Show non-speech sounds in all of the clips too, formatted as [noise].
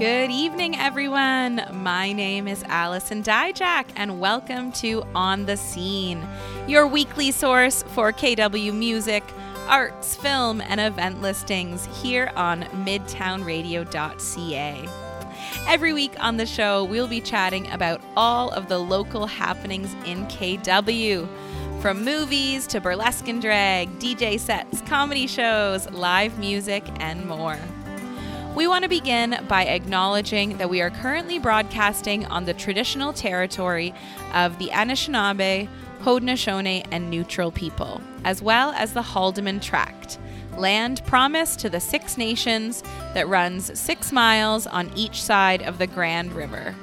Good evening, everyone. My name is Allison Dijak, and welcome to On the Scene, your weekly source for KW music, arts, film, and event listings here on midtownradio.ca. Every week on the show, we'll be chatting about all of the local happenings in KW. From movies to burlesque and drag, DJ sets, comedy shows, live music, and more. We want to begin by acknowledging that we are currently broadcasting on the traditional territory of the Anishinaabe, Haudenosaunee, and Neutral people, as well as the Haldimand Tract, land promised to the Six Nations that runs six miles on each side of the Grand River.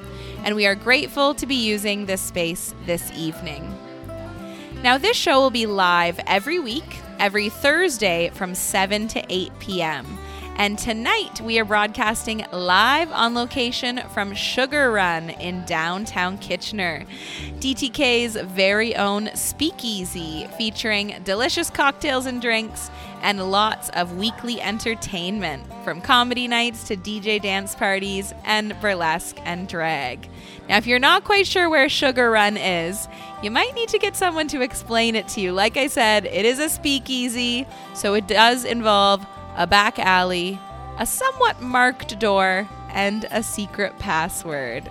And we are grateful to be using this space this evening. Now, this show will be live every week, every Thursday from 7 to 8 p.m. And tonight we are broadcasting live on location from Sugar Run in downtown Kitchener. DTK's very own speakeasy featuring delicious cocktails and drinks and lots of weekly entertainment from comedy nights to DJ dance parties and burlesque and drag. Now, if you're not quite sure where Sugar Run is, you might need to get someone to explain it to you. Like I said, it is a speakeasy, so it does involve a back alley, a somewhat marked door, and a secret password.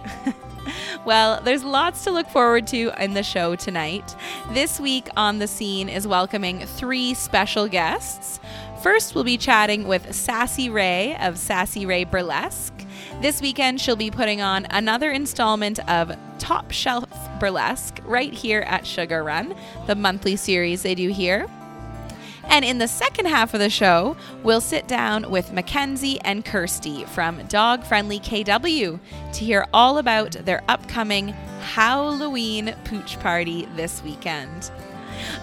[laughs] well, there's lots to look forward to in the show tonight. This week on the scene is welcoming three special guests. First, we'll be chatting with Sassy Ray of Sassy Ray Burlesque. This weekend, she'll be putting on another installment of Top Shelf Burlesque right here at Sugar Run, the monthly series they do here. And in the second half of the show, we'll sit down with Mackenzie and Kersty from Dog Friendly KW to hear all about their upcoming Halloween pooch party this weekend.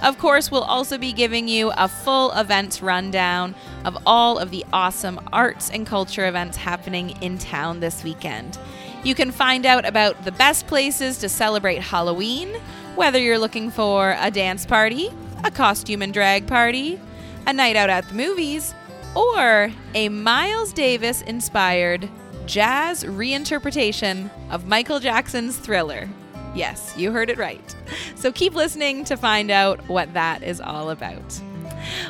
Of course, we'll also be giving you a full events rundown of all of the awesome arts and culture events happening in town this weekend. You can find out about the best places to celebrate Halloween, whether you're looking for a dance party, a costume and drag party, a night out at the movies, or a Miles Davis inspired jazz reinterpretation of Michael Jackson's thriller. Yes, you heard it right. So keep listening to find out what that is all about.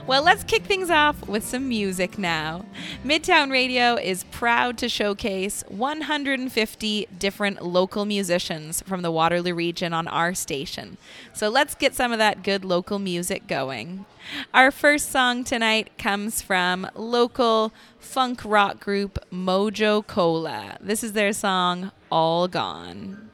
Well, let's kick things off with some music now. Midtown Radio is proud to showcase 150 different local musicians from the Waterloo region on our station. So let's get some of that good local music going. Our first song tonight comes from local funk rock group Mojo Cola. This is their song, All Gone.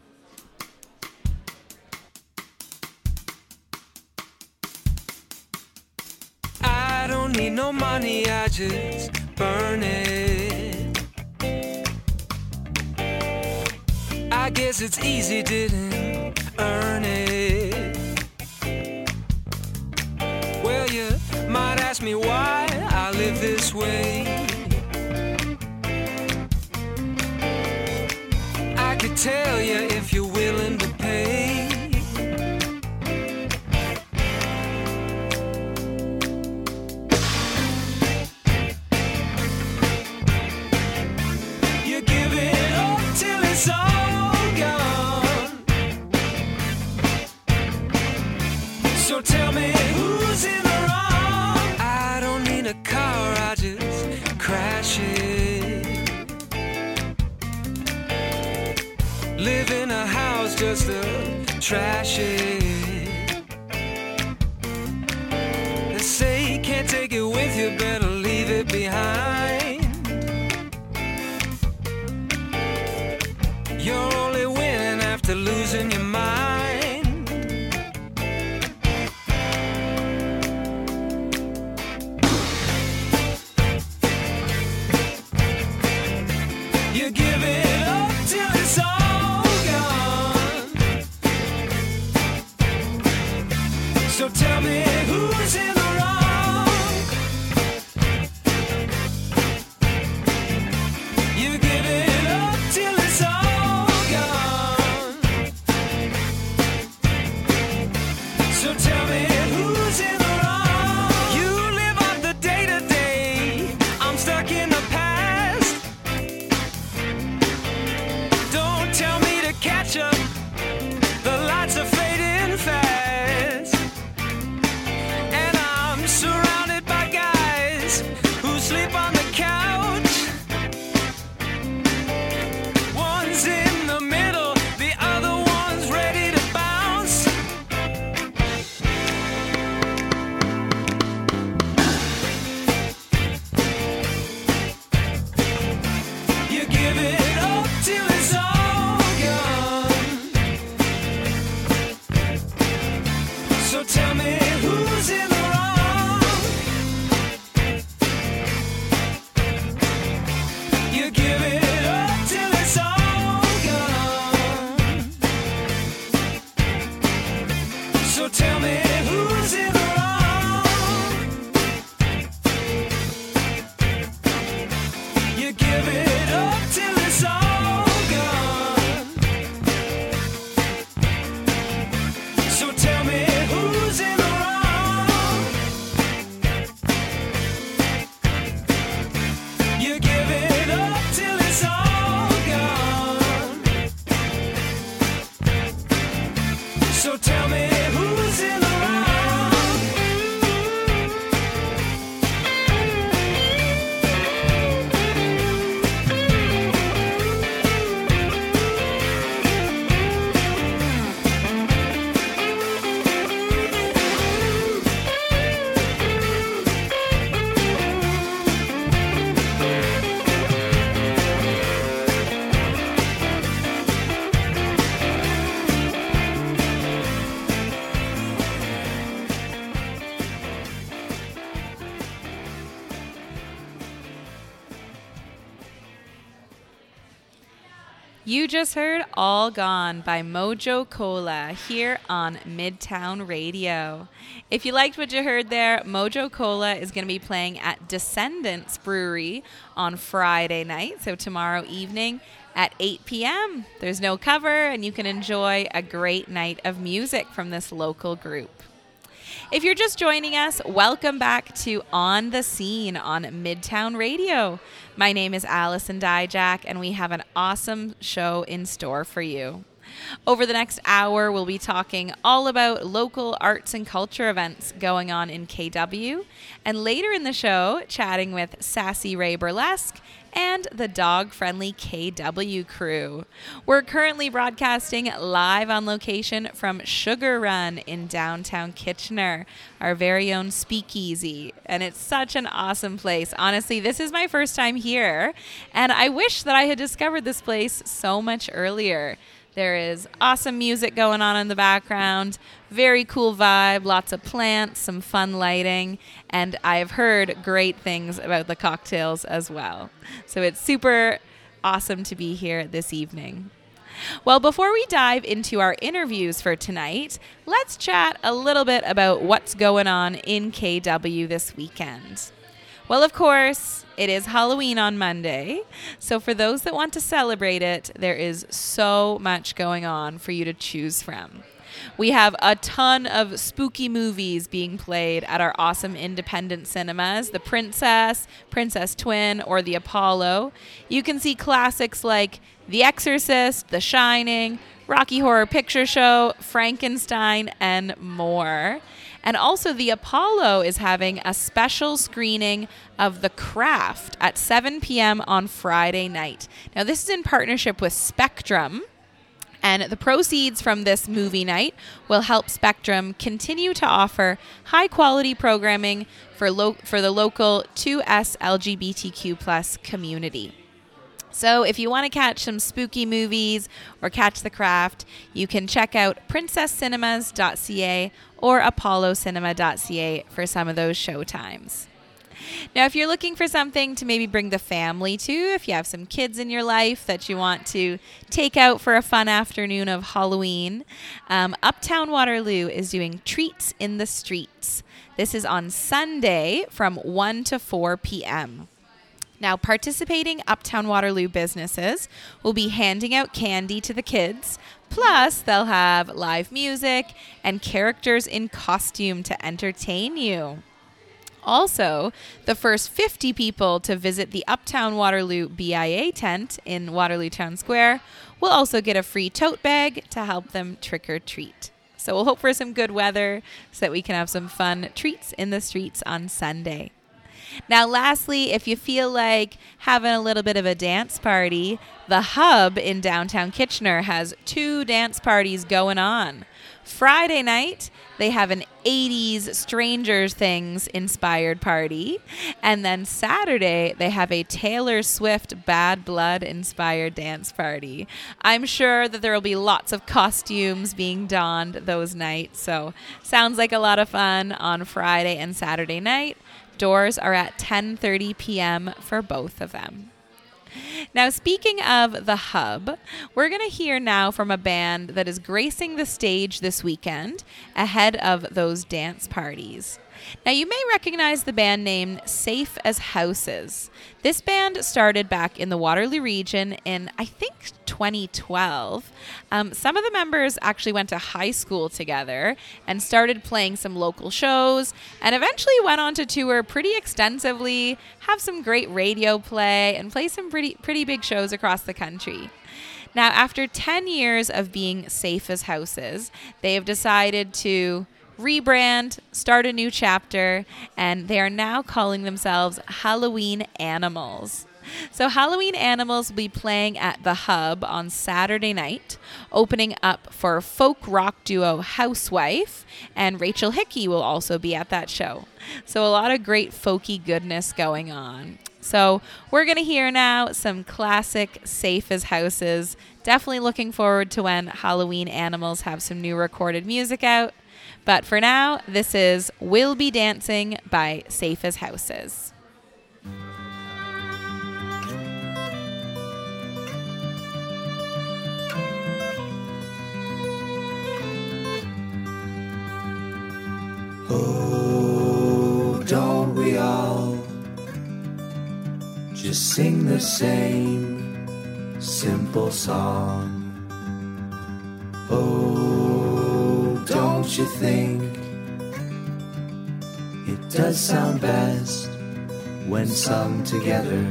I don't need no money, I just burn it. I guess it's easy, didn't earn it. Well, you might ask me why I live this way. I could tell you if you're willing to pay. It. Living in a house just to trash it. They say you can't take it with you, better So tell me just heard All Gone by Mojo Cola here on Midtown Radio. If you liked what you heard there, Mojo Cola is going to be playing at Descendants Brewery on Friday night, so tomorrow evening at 8 p.m. There's no cover, and you can enjoy a great night of music from this local group. If you're just joining us, welcome back to On the Scene on Midtown Radio. My name is Allison Dijak, and we have an awesome show in store for you. Over the next hour, we'll be talking all about local arts and culture events going on in KW, and later in the show, chatting with Sassy Ray Burlesque and the dog friendly KW crew. We're currently broadcasting live on location from Sugar Run in downtown Kitchener, our very own speakeasy. And it's such an awesome place. Honestly, this is my first time here, and I wish that I had discovered this place so much earlier. There is awesome music going on in the background, very cool vibe, lots of plants, some fun lighting, and I've heard great things about the cocktails as well. So it's super awesome to be here this evening. Well, before we dive into our interviews for tonight, let's chat a little bit about what's going on in KW this weekend. Well, of course, it is Halloween on Monday. So, for those that want to celebrate it, there is so much going on for you to choose from. We have a ton of spooky movies being played at our awesome independent cinemas The Princess, Princess Twin, or The Apollo. You can see classics like The Exorcist, The Shining, Rocky Horror Picture Show, Frankenstein, and more. And also, the Apollo is having a special screening of The Craft at 7 p.m. on Friday night. Now, this is in partnership with Spectrum. And the proceeds from this movie night will help Spectrum continue to offer high quality programming for, lo- for the local 2S LGBTQ plus community. So, if you want to catch some spooky movies or catch the craft, you can check out princesscinemas.ca or apollocinema.ca for some of those show times. Now, if you're looking for something to maybe bring the family to, if you have some kids in your life that you want to take out for a fun afternoon of Halloween, um, Uptown Waterloo is doing Treats in the Streets. This is on Sunday from 1 to 4 p.m. Now, participating Uptown Waterloo businesses will be handing out candy to the kids. Plus, they'll have live music and characters in costume to entertain you. Also, the first 50 people to visit the Uptown Waterloo BIA tent in Waterloo Town Square will also get a free tote bag to help them trick or treat. So we'll hope for some good weather so that we can have some fun treats in the streets on Sunday. Now, lastly, if you feel like having a little bit of a dance party, the Hub in downtown Kitchener has two dance parties going on. Friday night, they have an 80s Stranger Things inspired party. And then Saturday, they have a Taylor Swift Bad Blood inspired dance party. I'm sure that there will be lots of costumes being donned those nights. So, sounds like a lot of fun on Friday and Saturday night. Doors are at 10:30 p.m. for both of them. Now, speaking of the hub, we're going to hear now from a band that is gracing the stage this weekend ahead of those dance parties. Now, you may recognize the band name Safe as Houses. This band started back in the Waterloo region in, I think, 2012. Um, some of the members actually went to high school together and started playing some local shows and eventually went on to tour pretty extensively, have some great radio play, and play some pretty, pretty big shows across the country. Now, after 10 years of being safe as houses, they have decided to rebrand, start a new chapter, and they are now calling themselves Halloween Animals. So, Halloween Animals will be playing at the Hub on Saturday night, opening up for folk rock duo Housewife, and Rachel Hickey will also be at that show. So, a lot of great folky goodness going on. So, we're going to hear now some classic Safe as Houses. Definitely looking forward to when Halloween Animals have some new recorded music out. But for now, this is We'll Be Dancing by Safe as Houses. Oh, don't we all just sing the same simple song? Oh, don't you think it does sound best when sung together?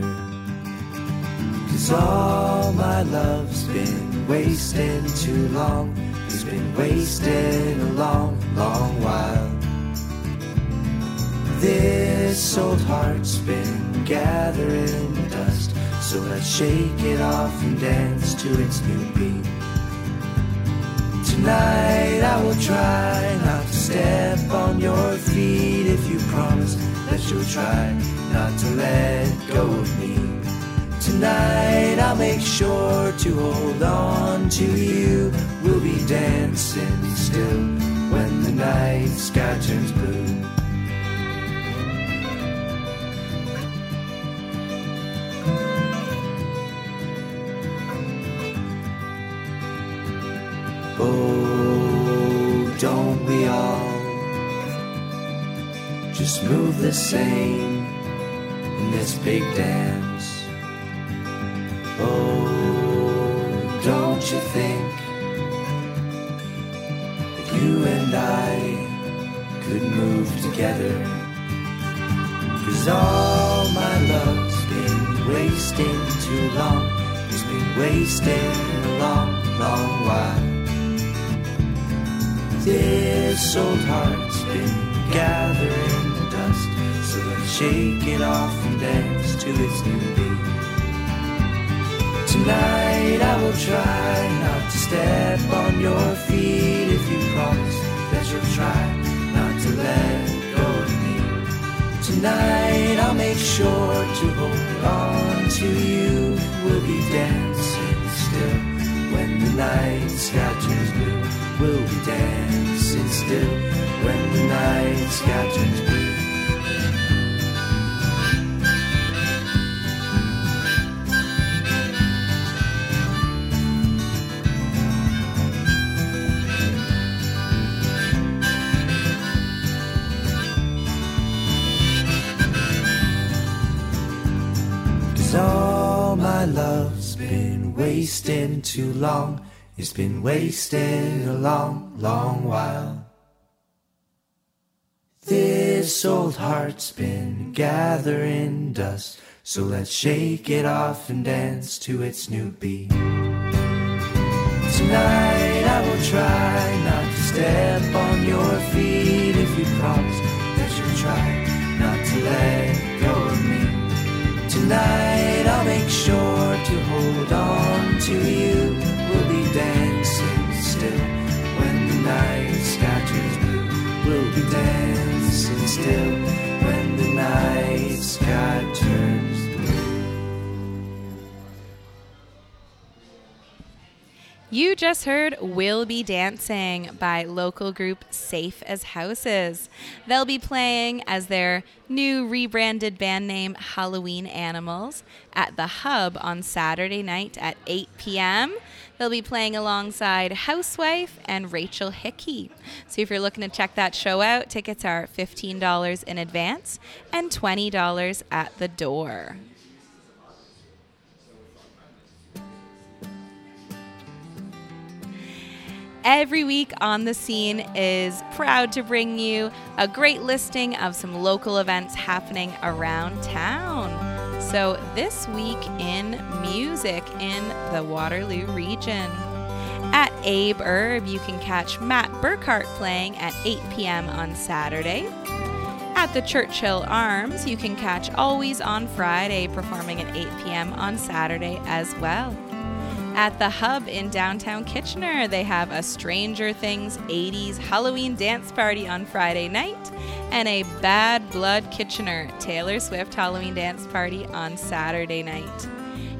Cause all my love's been wasting too long. It's been wasting a long, long while. This old heart's been gathering dust, so let's shake it off and dance to its new beat. Tonight I will try not to step on your feet if you promise that you'll try not to let go of me. Tonight I'll make sure to hold on to you. We'll be dancing still when the night sky turns blue. Oh, don't we all just move the same in this big dance? Oh, don't you think that you and I could move together? Cause all my love's been wasting too long. It's been wasting a long, long while. This old heart's been gathering dust, so let's shake it off and dance to its new beat. Tonight I will try not to step on your feet if you promise that you'll try not to let go of me. Tonight I'll make sure to hold on to you. We'll be dancing still when the night sky turns blue. We'll be dancing still when the night sky turns blue. Cause all my love's been wasting too long. It's been wasting a long, long while. This old heart's been gathering dust, so let's shake it off and dance to its new beat. Tonight I will try not to step on your feet if you promise that you'll try not to let go of me. Tonight I'll make sure to hold on to you. Be dancing still when the night sky turns blue. We'll be dancing still when the night sky turns You just heard We'll Be Dancing by local group Safe as Houses. They'll be playing as their new rebranded band name Halloween Animals at the Hub on Saturday night at 8 p.m. They'll be playing alongside Housewife and Rachel Hickey. So if you're looking to check that show out, tickets are $15 in advance and $20 at the door. Every week on the scene is proud to bring you a great listing of some local events happening around town. So, this week in music in the Waterloo region. At Abe Erb, you can catch Matt Burkhart playing at 8 p.m. on Saturday. At the Churchill Arms, you can catch Always on Friday performing at 8 p.m. on Saturday as well. At the Hub in downtown Kitchener, they have a Stranger Things 80s Halloween dance party on Friday night and a Bad Blood Kitchener Taylor Swift Halloween dance party on Saturday night.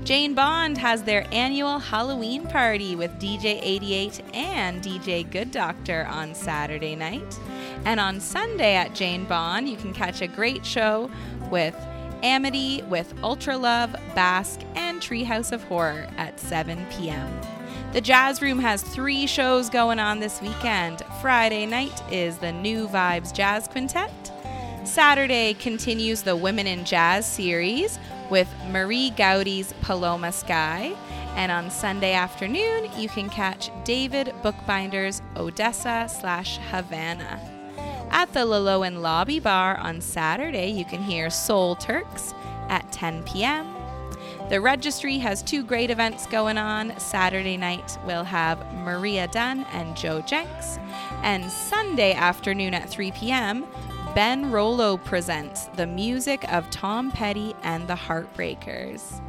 Jane Bond has their annual Halloween party with DJ 88 and DJ Good Doctor on Saturday night. And on Sunday at Jane Bond, you can catch a great show with Amity with Ultra Love, Basque, and Treehouse of Horror at 7 p.m. The Jazz Room has three shows going on this weekend. Friday night is the New Vibes Jazz Quintet. Saturday continues the Women in Jazz series with Marie Gaudi's Paloma Sky. And on Sunday afternoon, you can catch David Buchbinder's Odessa slash Havana. At the Laloan Lobby Bar on Saturday, you can hear Soul Turks at 10 p.m. The registry has two great events going on. Saturday night, we'll have Maria Dunn and Joe Jencks. And Sunday afternoon at 3 p.m., Ben Rollo presents the music of Tom Petty and the Heartbreakers.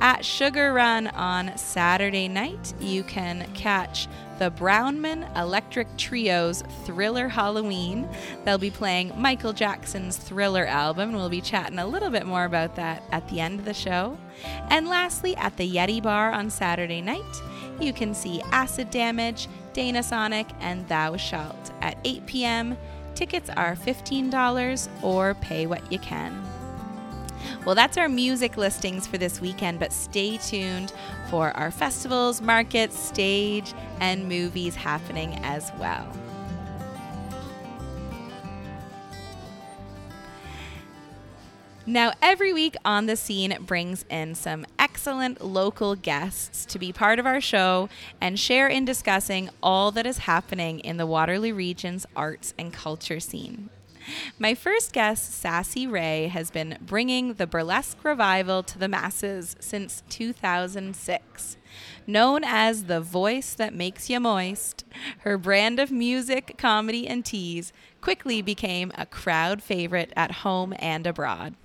At Sugar Run on Saturday night, you can catch the Brownman Electric Trio's Thriller Halloween. They'll be playing Michael Jackson's Thriller album. and We'll be chatting a little bit more about that at the end of the show. And lastly, at the Yeti Bar on Saturday night, you can see Acid Damage, Dana Sonic, and Thou Shalt at 8 p.m. Tickets are $15 or pay what you can. Well, that's our music listings for this weekend, but stay tuned for our festivals, markets, stage, and movies happening as well. Now, every week on the scene brings in some excellent local guests to be part of our show and share in discussing all that is happening in the Waterloo region's arts and culture scene. My first guest, Sassy Ray, has been bringing the burlesque revival to the masses since 2006. Known as the voice that makes you moist, her brand of music, comedy, and tease quickly became a crowd favorite at home and abroad.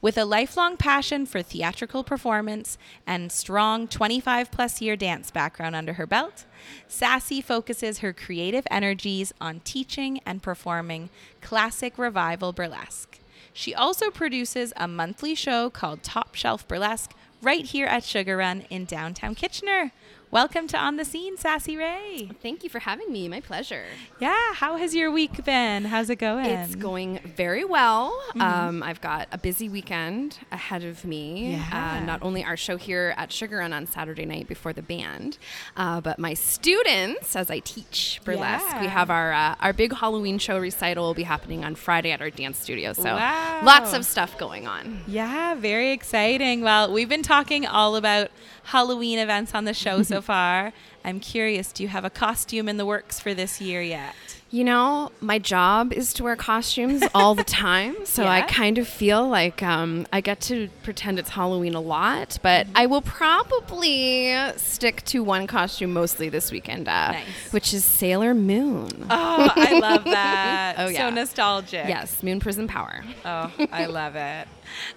With a lifelong passion for theatrical performance and strong 25 plus year dance background under her belt, Sassy focuses her creative energies on teaching and performing classic revival burlesque. She also produces a monthly show called Top Shelf Burlesque right here at Sugar Run in downtown Kitchener. Welcome to On the Scene, Sassy Ray. Thank you for having me. My pleasure. Yeah, how has your week been? How's it going? It's going very well. Mm-hmm. Um, I've got a busy weekend ahead of me. Yeah. Uh, not only our show here at Sugar Run on Saturday night before the band, uh, but my students, as I teach burlesque, Yeah. we have our uh, our big Halloween show recital will be happening on Friday at our dance studio. So Wow. lots of stuff going on. Yeah, very exciting. Well, we've been talking all about Halloween events on the show so far, I'm curious, do you have a costume in the works for this year yet? You know, my job is to wear costumes [laughs] all the time. So I kind of feel like um, I get to pretend it's Halloween a lot. But I will probably stick to one costume mostly this weekend, uh, Nice. which is Sailor Moon. Oh, I love [laughs] that. Oh, yeah. So nostalgic. Yes, Moon Prism Power. Oh, I love it.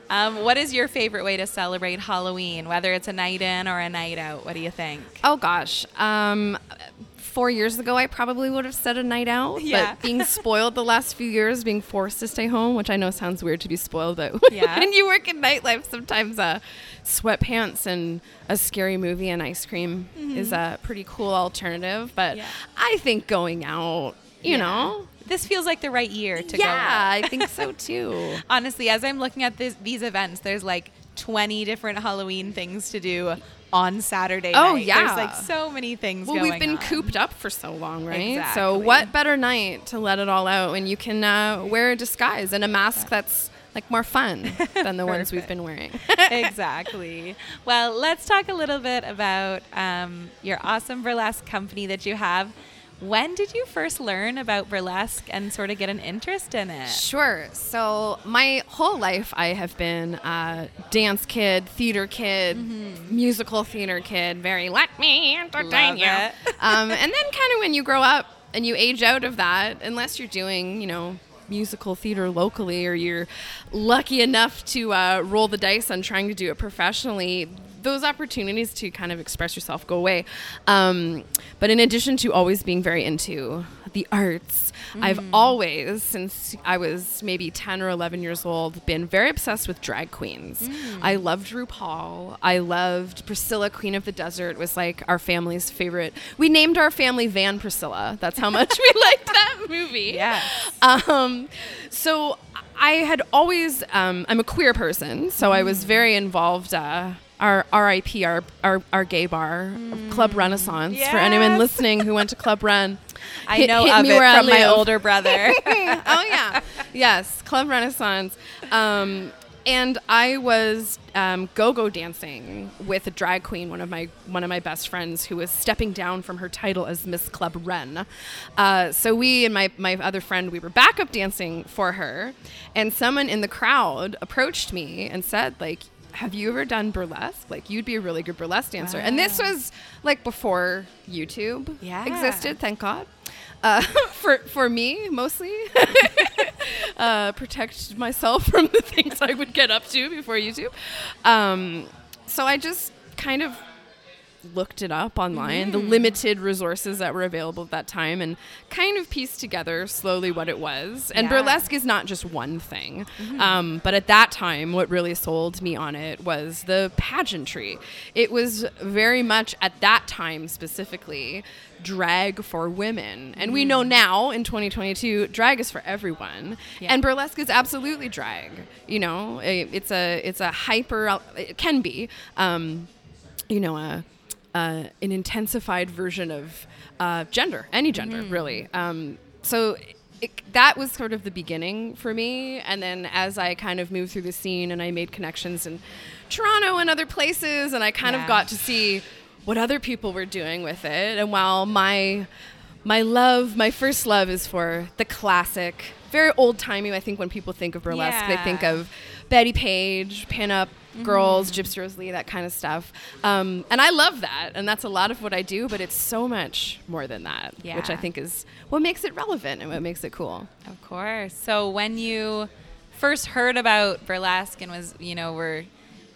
Um, what is your favorite way to celebrate Halloween, whether it's a night in or a night out? What do you think? Oh gosh. Um, four years ago, I probably would have said a night out. Yeah. But being [laughs] spoiled the last few years, being forced to stay home, which I know sounds weird to be spoiled, but [laughs] Yeah. when you work in nightlife, sometimes uh, sweatpants and a scary movie and ice cream is a pretty cool alternative. But Mm-hmm. Yeah. I think going out, you Yeah. know. This feels like the right year to go. Yeah. I think so [laughs] too. Honestly, as I'm looking at this, these events, there's like 20 different Halloween things to do on Saturday. Oh, night. yeah. There's like so many things Well, we've been on. cooped up for so long, right? So, what better night to let it all out when you can uh, wear a disguise and a mask that's like more fun [laughs] than the ones we've been wearing? [laughs] exactly. Well, let's talk a little bit about um, your awesome burlesque company that you have. When did you first learn about burlesque and sort of get an interest in it? Sure. So my whole life, I have been a dance kid, theater kid, musical theater kid. Very let me entertain Love you. [laughs] um, and then kind of when you grow up and you age out of that, unless you're doing, you know. Musical theater locally, or you're lucky enough to uh, roll the dice on trying to do it professionally, those opportunities to kind of express yourself go away. Um, but in addition to always being very into the arts, I've always, since I was maybe 10 or 11 years old, been very obsessed with drag queens. I loved RuPaul. I loved Priscilla, Queen of the Desert, was like our family's favorite. We named our family Van Priscilla. That's how much we [laughs] liked that movie. Yes. Um, so I had always, um, I'm a queer person, so I Mm. was very involved. Uh, our RIP, our, our, our gay bar, Club Renaissance. For anyone Mm. Listening who went to Club Ren, [laughs] I hit- know hit of it where I from my older brother. [laughs] oh yeah, yes, Club Renaissance. Um, and I was um, go-go dancing with a drag queen, one of my one of my best friends, who was stepping down from her title as Miss Club Ren. Uh, so we and my my other friend, we were backup dancing for her, and someone in the crowd approached me and said, like. Have you ever done burlesque? Like, you'd be a really good burlesque dancer. And this was like before YouTube Yeah. existed, thank God. Uh, [laughs] for for me, mostly [laughs] uh, protect myself [laughs] from the things I would get up to before YouTube. Um, so I just kind of looked it up online, Mm. the limited resources that were available at that time, and kind of pieced together slowly what it was. And Yeah. burlesque is not just one thing. Mm-hmm. Um, but at that time, what really sold me on it was the pageantry. It was very much at that time specifically drag for women. And we Mm. know now in 2022, drag is for everyone. Yeah. And burlesque is absolutely drag. You know, it- it's a it's a hyper. It can be, um, you know, a, uh, an intensified version of uh, gender, any gender, really. Um, so. It, that was sort of the beginning for me, and then as I kind of moved through the scene and I made connections in Toronto and other places, and I kind Yeah. of got to see what other people were doing with it. And while my my love, my first love is for the classic, very old timey. I think when people think of burlesque, they think of Bettie Page, pinup girls, Gypsy Rose Lee, that kind of stuff. Um, and I love that, and that's a lot of what I do. But it's so much more than that, which I think is what makes it relevant and what makes it cool. Of course. So when you first heard about burlesque and was, you know, were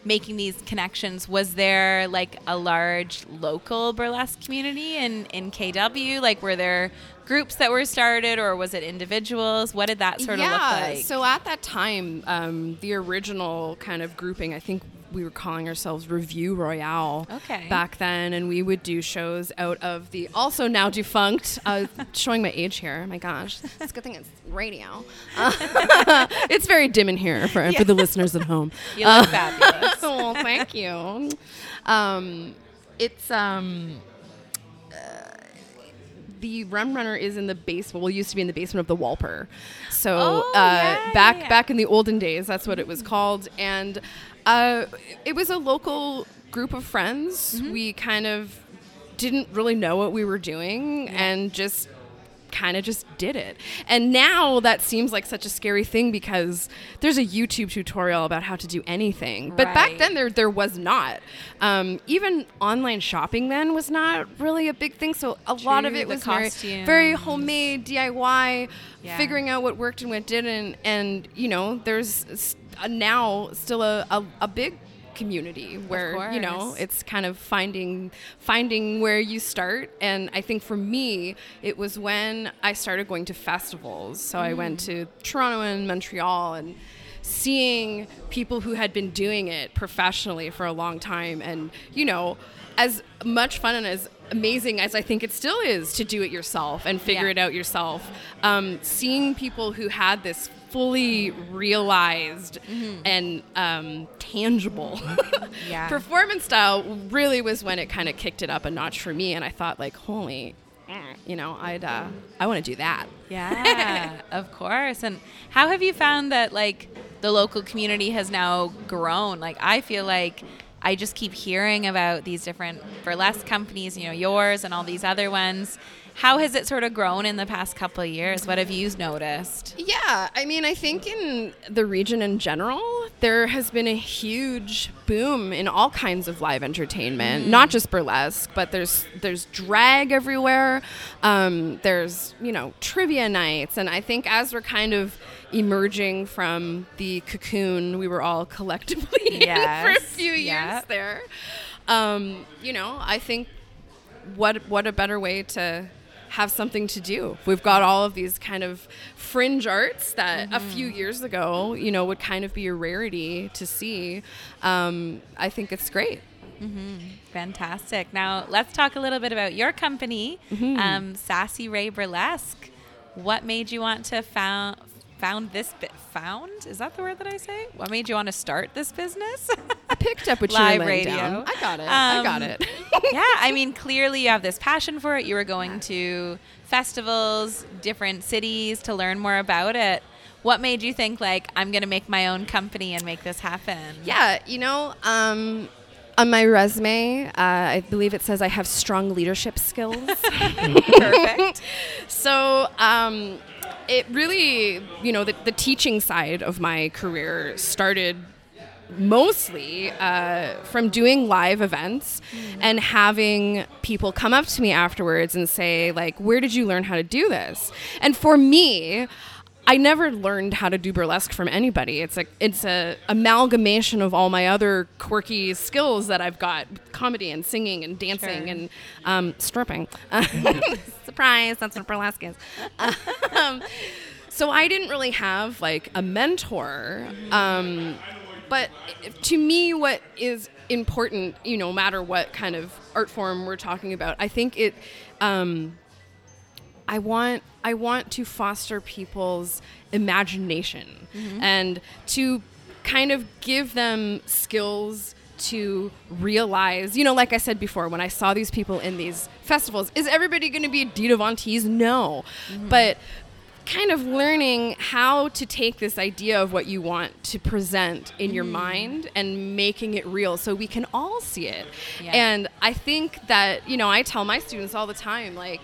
making these connections, was there like a large local burlesque community in in KW? Like were there groups that were started or was it individuals? What did that sort of look like? So at that time, um, the original kind of grouping, I think we were calling ourselves Revue Royale Okay. back then, and we would do shows out of the also now defunct. Uh, [laughs] showing my age here. My gosh, it's a good thing it's radio. Uh, [laughs] [laughs] it's very dim in here for, for the listeners at home. you look fabulous. oh, thank you. Um, it's um, uh, the Rum Runner is in the basement. Well, used to be in the basement of the Walper. So Oh, uh, yeah, back yeah, yeah. back in the olden days, that's what it was called, and uh, it was a local group of friends. Mm-hmm. We kind of didn't really know what we were doing and just kind of just did it. And now that seems like such a scary thing because there's a YouTube tutorial about how to do anything. But back then there there was not. Um, even online shopping then was not really a big thing. So a lot of it was very, very homemade DIY, Yeah. figuring out what worked and what didn't. And you know, there's now still a, a, a big community where you know it's kind of finding finding where you start. And i think for me it was when i started going to festivals. So i went to toronto and montreal and seeing people who had been doing it professionally for a long time. And you know as much fun and as amazing as i think it still is to do it yourself and figure Yeah. it out yourself um, seeing people who had this fully realized and um, tangible [laughs] Yeah. performance style really was when it kind of kicked it up a notch for me and i thought like holy you know i'd uh, i want to do that Yeah, of course. And how have you found that like the local community has now grown? Like I feel like I just keep hearing about these different burlesque companies, you know, yours and all these other ones. How has it sort of grown in the past couple of years? What have you noticed? Yeah, I mean, I think in the region in general, there has been a huge boom in all kinds of live entertainment, not just burlesque, but there's there's drag everywhere. Um, there's you know trivia nights, and I think as we're kind of emerging from the cocoon we were all collectively in [laughs] for a Yes, few years there, um, you know, I think what what a better way to have something to do. We've got all of these kind of fringe arts that a few years ago, you know, would kind of be a rarity to see. Um, I think it's great. Fantastic. Now let's talk a little bit about your company, Mm-hmm. um, Sassy Ray Burlesque. What made you want to found found this bit found? Is that the word that I say? What made you want to start this business? I picked up what you Live radio. down. I got it. I got Um, it. [laughs] yeah, I mean, clearly you have this passion for it. You were going to festivals, different cities to learn more about it. What made you think like I'm going to make my own company and make this happen? Yeah, you know, um, on my resume, uh, I believe it says I have strong leadership skills. [laughs] perfect. [laughs] so um, it really, you know, the, the teaching side of my career started mostly uh, from doing live events and having people come up to me afterwards and say like where did you learn how to do this? And for me I never learned how to do burlesque from anybody. It's a it's a amalgamation of all my other quirky skills that I've got: comedy and singing and dancing Sure. and um, stripping. [laughs] Surprise! That's what burlesque is. Um, so I didn't really have like a mentor. Um, but to me, what is important, you know, no matter what kind of art form we're talking about, I think it. I want I want to foster people's imagination mm-hmm. and to kind of give them skills to realize, you know, like I said before, when I saw these people in these festivals, is everybody going to be a Dita Von Teese? No, mm-hmm. but kind of learning how to take this idea of what you want to present in your mm. mind and making it real so we can all see it. Yeah. And I think that, you know, I tell my students all the time, like,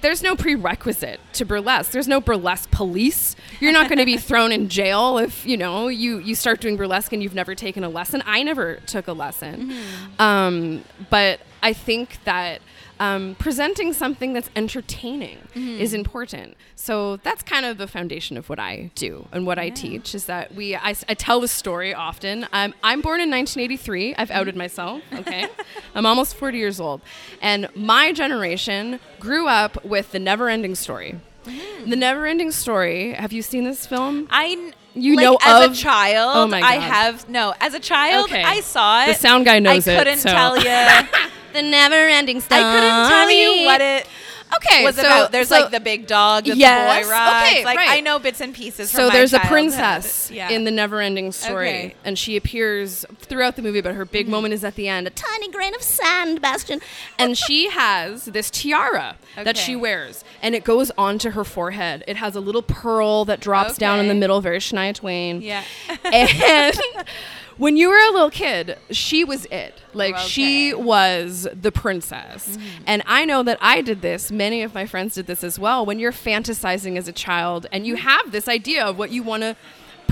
there's no prerequisite to burlesque. There's no burlesque police. You're not going to be [laughs] thrown in jail if you know you you start doing burlesque and you've never taken a lesson. I never took a lesson, um, but I think that um, presenting something that's entertaining mm-hmm. is important. So that's kind of the foundation of what I do and what I teach. Is that we I tell this story often. I'm I'm born in 1983. I've mm-hmm. outed myself. Okay, [laughs] I'm almost 40 years old, and my generation grew up with the Never-Ending Story. Mm-hmm. The Never-Ending Story. Have you seen this film? I You like, know as of- a child. Oh my I God. have no. As a child, Okay. I saw it. The sound guy knows I it, I couldn't so- tell you. [laughs] the Never-Ending Story. I couldn't tell you what it Okay, was so- about. There's so- like the big dog that Yes, the boy rides. okay, like right. I know bits and pieces. So there's a princess Yeah. in the never-ending story, Okay. and she appears throughout the movie, but her Mm-hmm. big moment is at the end. A tiny grain of sand, Bastian, and she [laughs] has this tiara that she wears, and it goes onto her forehead. It has a little pearl that drops down in the middle, very Shania Twain. Yeah. [laughs] and when you were a little kid, she was it. Like she was the princess. Mm-hmm. And I know that I did this. Many of my friends did this as well. When you're fantasizing as a child and you mm-hmm. have this idea of what you want to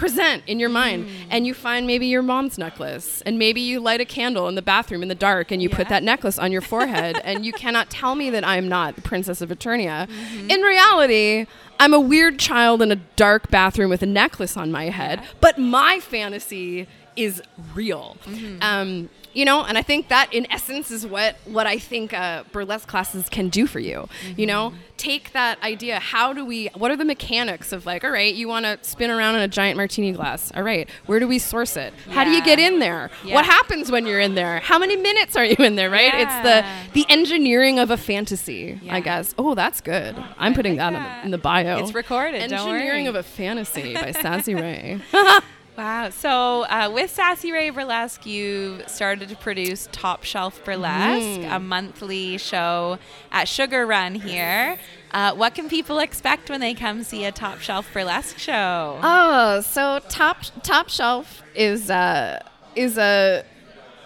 present in your mind mm. and you find maybe your mom's necklace and maybe you light a candle in the bathroom in the dark and you put that necklace on your forehead and you cannot tell me that I'm not the princess of Eternia. Mm-hmm. In reality, I'm a weird child in a dark bathroom with a necklace on my head, but my fantasy is real. Um, you know, and I think that in essence is what what I think uh, burlesque classes can do for you. You know, take that idea. How do we? What are the mechanics of like? All right, you want to spin around in a giant martini glass. All right, where do we source it? How do you get in there? Yeah. What happens when you're in there? How many minutes are you in there? Right? Yeah. It's the the engineering of a fantasy. Yeah. I guess. Oh, that's good. I'm putting like that, in, the, in the bio. It's recorded, don't Engineering of a fantasy by Sassy Ray. [laughs] Wow. So uh, with Sassy Ray Burlesque, you started to produce Top Shelf Burlesque, Mm. a monthly show at Sugar Run here. Uh, what can people expect when they come see a Top Shelf Burlesque show? Oh, so top top shelf is uh is a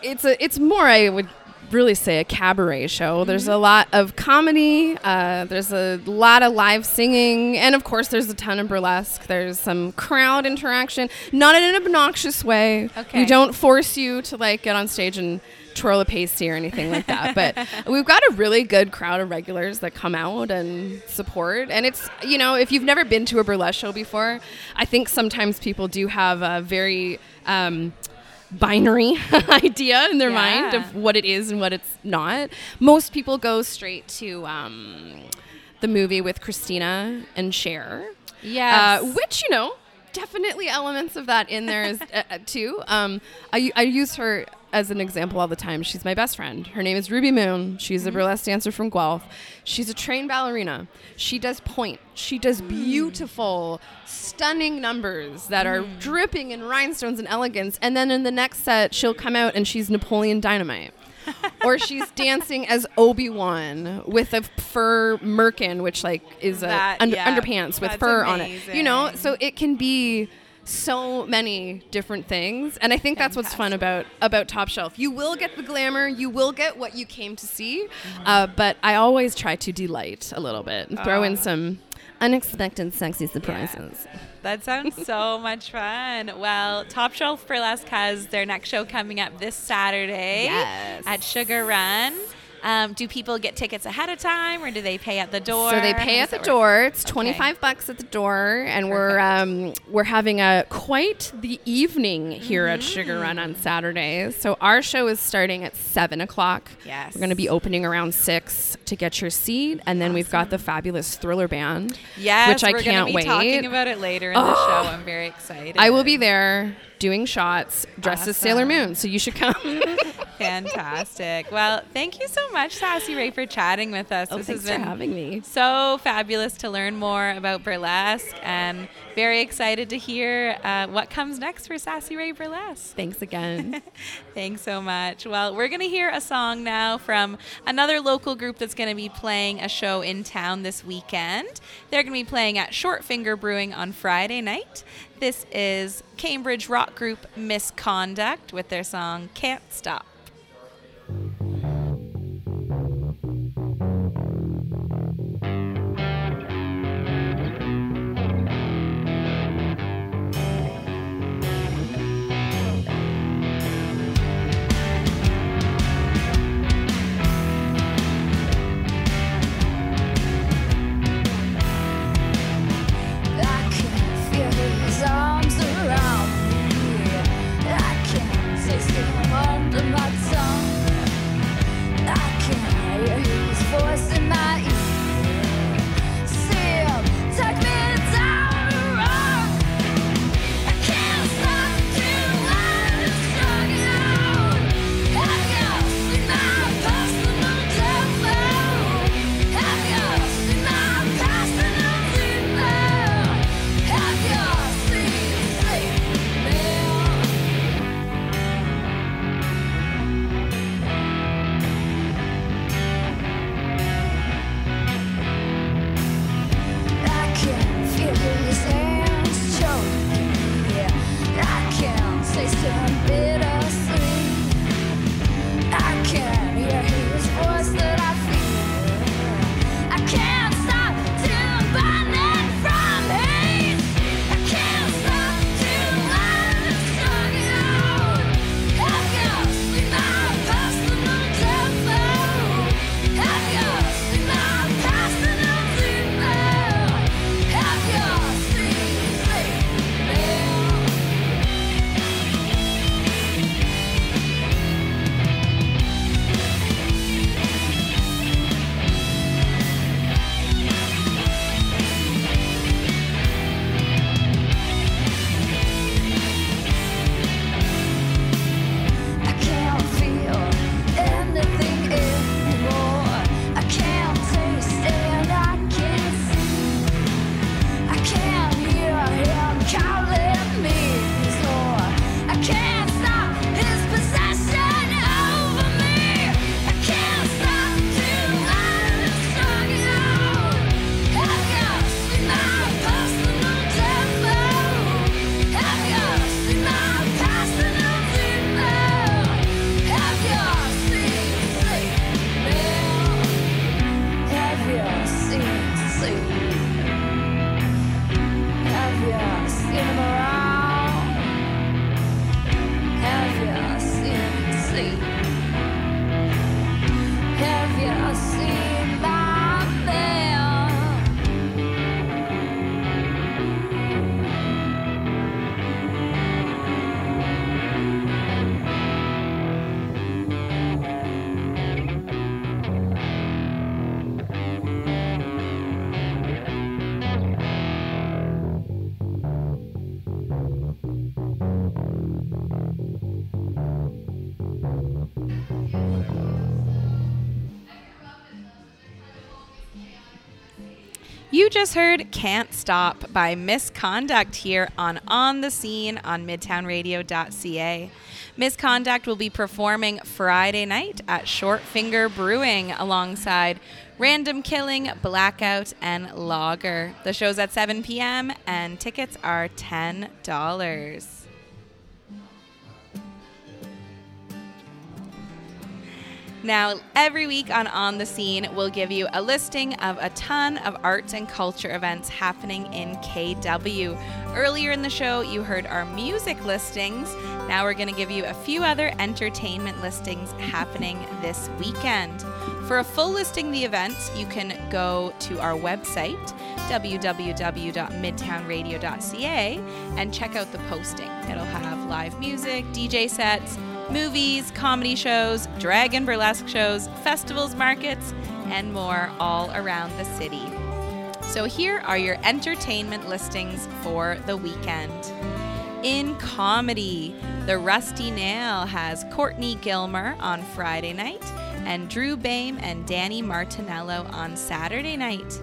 it's a it's more I would really say a cabaret show. There's a lot of comedy. Uh, there's a lot of live singing, and of course, there's a ton of burlesque. There's some crowd interaction, not in an obnoxious way. Okay. We don't force you to like get on stage and twirl a pasty or anything like that. But [laughs] we've got a really good crowd of regulars that come out and support. And it's, you know, if you've never been to a burlesque show before, I think sometimes people do have a very um, binary [laughs] idea in their mind of what it is and what it's not. Most people go straight to um, the movie with Christina and Cher. Yeah, Uh, which, you know, definitely elements of that in there is, [laughs] uh, uh, too. Um, I, I use her as an example all the time. She's my best friend. Her name is Ruby Moon. She's a mm-hmm. burlesque dancer from Guelph. She's a trained ballerina. She does pointe. She does mm. beautiful, stunning numbers that are mm. dripping in rhinestones and elegance. And then in the next set, she'll come out and she's Napoleon Dynamite. [laughs] or she's dancing as Obi Wan with a fur merkin, which like is a That- under, yeah, underpants with that's fur on it. You know, so it can be so many different things, and I think that's what's fun about about Top Shelf. You will get the glamour, you will get what you came to see, Mm-hmm. uh, but I always try to delight a little bit and throw Oh. in some unexpected, sexy surprises. That sounds so [laughs] much fun. Well, Top Shelf Burlesque has their next show coming up this Saturday Yes. at Sugar Run. Um, do people get tickets ahead of time or do they pay at the door? So they pay at the that work? door. It's Okay. twenty five bucks at the door, and we're um, we're having a quite the evening here at Sugar Run on Saturday. So our show is starting at seven o'clock. Yes. we're going to be opening around six to get your seat, and then we've got the fabulous Thriller Band. Yes, which I we're can't wait. talking about it later in the show. I'm very excited. I will be there doing shots dressed as Sailor Moon, so you should come. [laughs] Fantastic. Well, thank you so much, Sassy Ray, for chatting with us. oh, this thanks has for having me. so fabulous to learn more about burlesque and very excited to hear uh, what comes next for Sassy Ray Burlesque. Thanks again. [laughs] Thanks so much. Well, we're going to hear a song now from another local group that's going to be playing a show in town this weekend. They're going to be playing at Short Finger Brewing on Friday night. This is Cambridge rock group Misconduct with their song Can't Stop. Just heard Can't Stop by Misconduct here on On the Scene on midtownradio.ca. Misconduct will be performing Friday night at Short Finger Brewing alongside Random Killing, Blackout, and Lager. The show's at 7 p.m. and tickets are $10. Now, every week on On the Scene, we'll give you a listing of a ton of arts and culture events happening in KW. Earlier in the show, you heard our music listings. Now, we're going to give you a few other entertainment listings happening this weekend. For a full listing of the events, you can go to our website, www.midtownradio.ca, and check out the posting. It'll have live music, DJ sets, movies, comedy shows, drag and burlesque shows, festivals, markets, and more all around the city. So here are your entertainment listings for the weekend. In comedy, The Rusty Nail has Courtney Gilmer on Friday night and Drew Bame and Danny Martinello on Saturday night.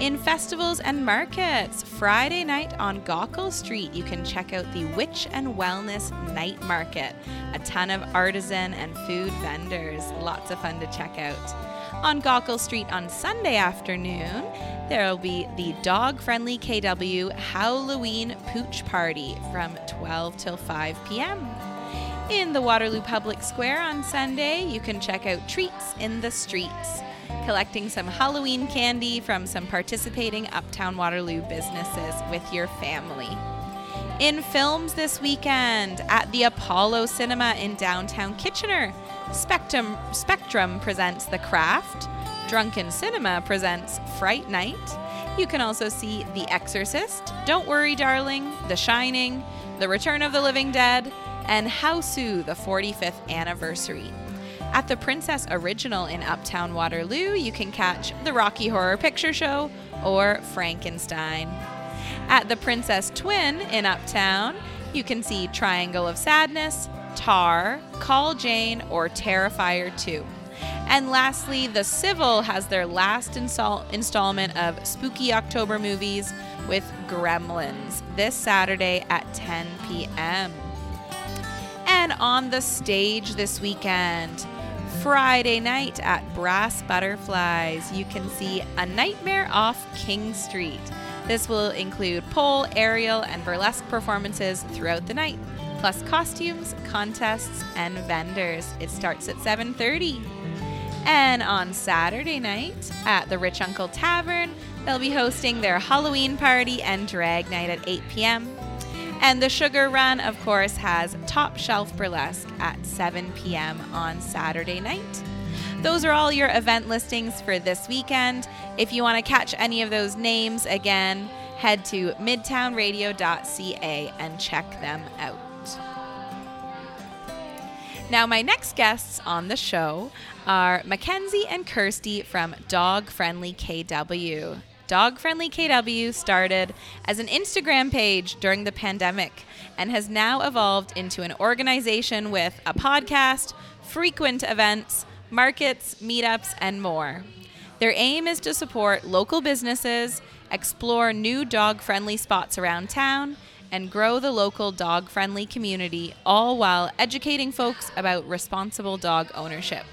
In festivals and markets, Friday night on Gaukel Street, you can check out the Witch and Wellness Night Market. A ton of artisan and food vendors. Lots of fun to check out. On Gaukel Street on Sunday afternoon, there will be the dog friendly KW Halloween Pooch Party from 12 till 5 p.m. In the Waterloo Public Square on Sunday, you can check out Treats in the Streets collecting some Halloween candy from some participating Uptown Waterloo businesses with your family. In films this weekend at the Apollo Cinema in downtown Kitchener, Spectrum, Spectrum presents The Craft, Drunken Cinema presents Fright Night. You can also see The Exorcist, Don't Worry Darling, The Shining, The Return of the Living Dead, and Hausu, the 45th anniversary. At the Princess Original in Uptown Waterloo, you can catch the Rocky Horror Picture Show or Frankenstein. At the Princess Twin in Uptown, you can see Triangle of Sadness, Tar, Call Jane, or Terrifier 2. And lastly, The Civil has their last install- installment of Spooky October movies with Gremlins this Saturday at 10 p.m. And on the stage this weekend, Friday night at Brass Butterflies, you can see A Nightmare Off King Street. This will include pole, aerial, and burlesque performances throughout the night, plus costumes, contests, and vendors. It starts at 7:30. And on Saturday night at the Rich Uncle Tavern, they'll be hosting their Halloween party and drag night at 8 p.m. And the Sugar Run, of course, has Top Shelf Burlesque at 7 p.m. on Saturday night. Those are all your event listings for this weekend. If you want to catch any of those names again, head to midtownradio.ca and check them out. Now, my next guests on the show are Mackenzie and Kersty from Dog Friendly KW. Dog Friendly KW started as an Instagram page during the pandemic and has now evolved into an organization with a podcast, frequent events, markets, meetups, and more. Their aim is to support local businesses, explore new dog friendly spots around town, and grow the local dog friendly community, all while educating folks about responsible dog ownership.